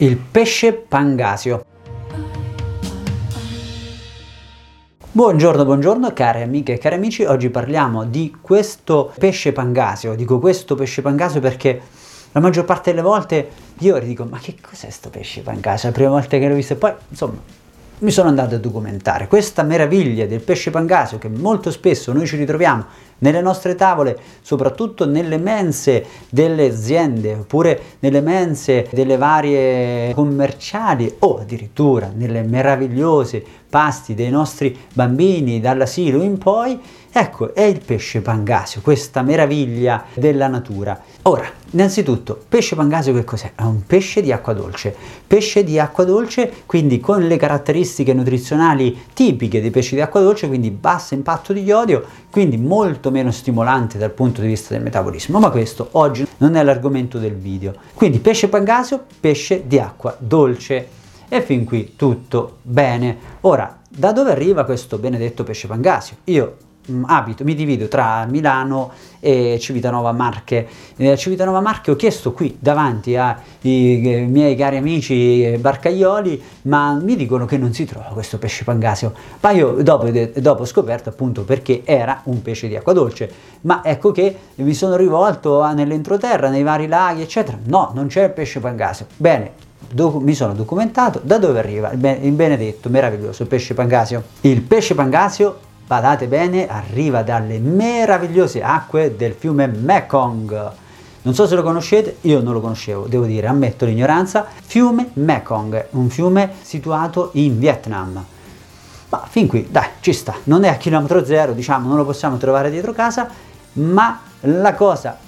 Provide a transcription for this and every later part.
Il pesce pangasio. Buongiorno, buongiorno care amiche e cari amici, oggi parliamo di questo pesce pangasio, dico questo pesce pangasio perché la maggior parte delle volte io dico ma che cos'è questo pesce pangasio? La prima volta che l'ho visto e poi insomma mi sono andato a documentare. Questa meraviglia del pesce pangasio che molto spesso noi ci ritroviamo nelle nostre tavole, soprattutto nelle mense delle aziende oppure nelle mense delle varie commerciali o addirittura nelle meravigliose pasti dei nostri bambini dall'asilo in poi, ecco, è il pesce pangasio, questa meraviglia della natura. Ora, innanzitutto, pesce pangasio che cos'è? È un pesce di acqua dolce. Pesce di acqua dolce, quindi con le caratteristiche nutrizionali tipiche dei pesci di acqua dolce, quindi basso impatto di iodio, quindi molto meno stimolante dal punto di vista del metabolismo, ma questo oggi non è l'argomento del video. Quindi pesce pangasio, pesce di acqua dolce. E fin qui tutto bene. Ora, da dove arriva questo benedetto pesce pangasio? Io mh, abito, mi divido tra Milano e Civitanova Marche. Eh, Civitanova Marche ho chiesto qui davanti ai eh, miei cari amici barcaioli, ma mi dicono che non si trova questo pesce pangasio. Ma io dopo, dopo ho scoperto appunto perché era un pesce di acqua dolce. Ma ecco che mi sono rivolto nell'entroterra, nei vari laghi, eccetera. No, non c'è il pesce pangasio. Bene, Docu- mi sono documentato da dove arriva il, ben- il benedetto, meraviglioso pesce pangasio. Il pesce pangasio, badate bene, arriva dalle meravigliose acque del fiume Mekong. Non so se lo conoscete, io non lo conoscevo, devo dire, ammetto l'ignoranza. Fiume Mekong, un fiume situato in Vietnam. Ma fin qui, dai, ci sta. Non è a chilometro zero, diciamo, non lo possiamo trovare dietro casa, ma la cosa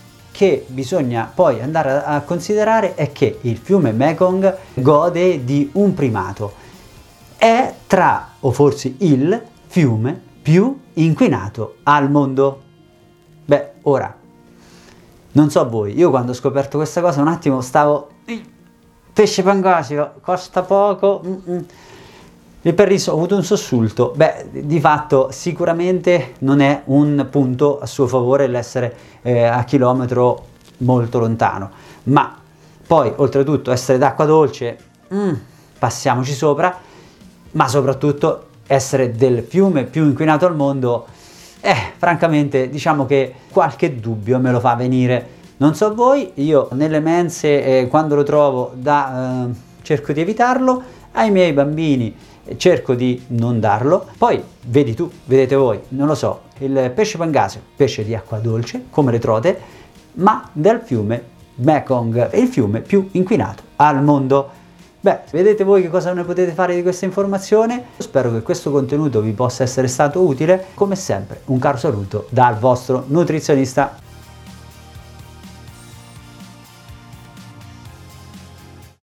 che bisogna poi andare a considerare è che il fiume Mekong gode di un primato. È tra, o forse il, fiume più inquinato al mondo. Beh, ora, non so voi, io quando ho scoperto questa cosa un attimo stavo... Pesce pangasio, costa poco... Mm-mm. Il perriso ho avuto un sussulto. Beh, di fatto sicuramente non è un punto a suo favore l'essere eh, a chilometro molto lontano, ma poi oltretutto essere d'acqua dolce, mm, passiamoci sopra, ma soprattutto essere del fiume più inquinato al mondo, eh, francamente diciamo che qualche dubbio me lo fa venire. Non so voi, io nelle mense eh, quando lo trovo da, eh, cerco di evitarlo, ai miei bambini cerco di non darlo. Poi vedi tu, vedete voi, non lo so, il pesce pangasio, pesce di acqua dolce, come le trote, ma del fiume Mekong, il fiume più inquinato al mondo. Beh, vedete voi che cosa ne potete fare di questa informazione? Spero che questo contenuto vi possa essere stato utile. Come sempre, un caro saluto dal vostro nutrizionista.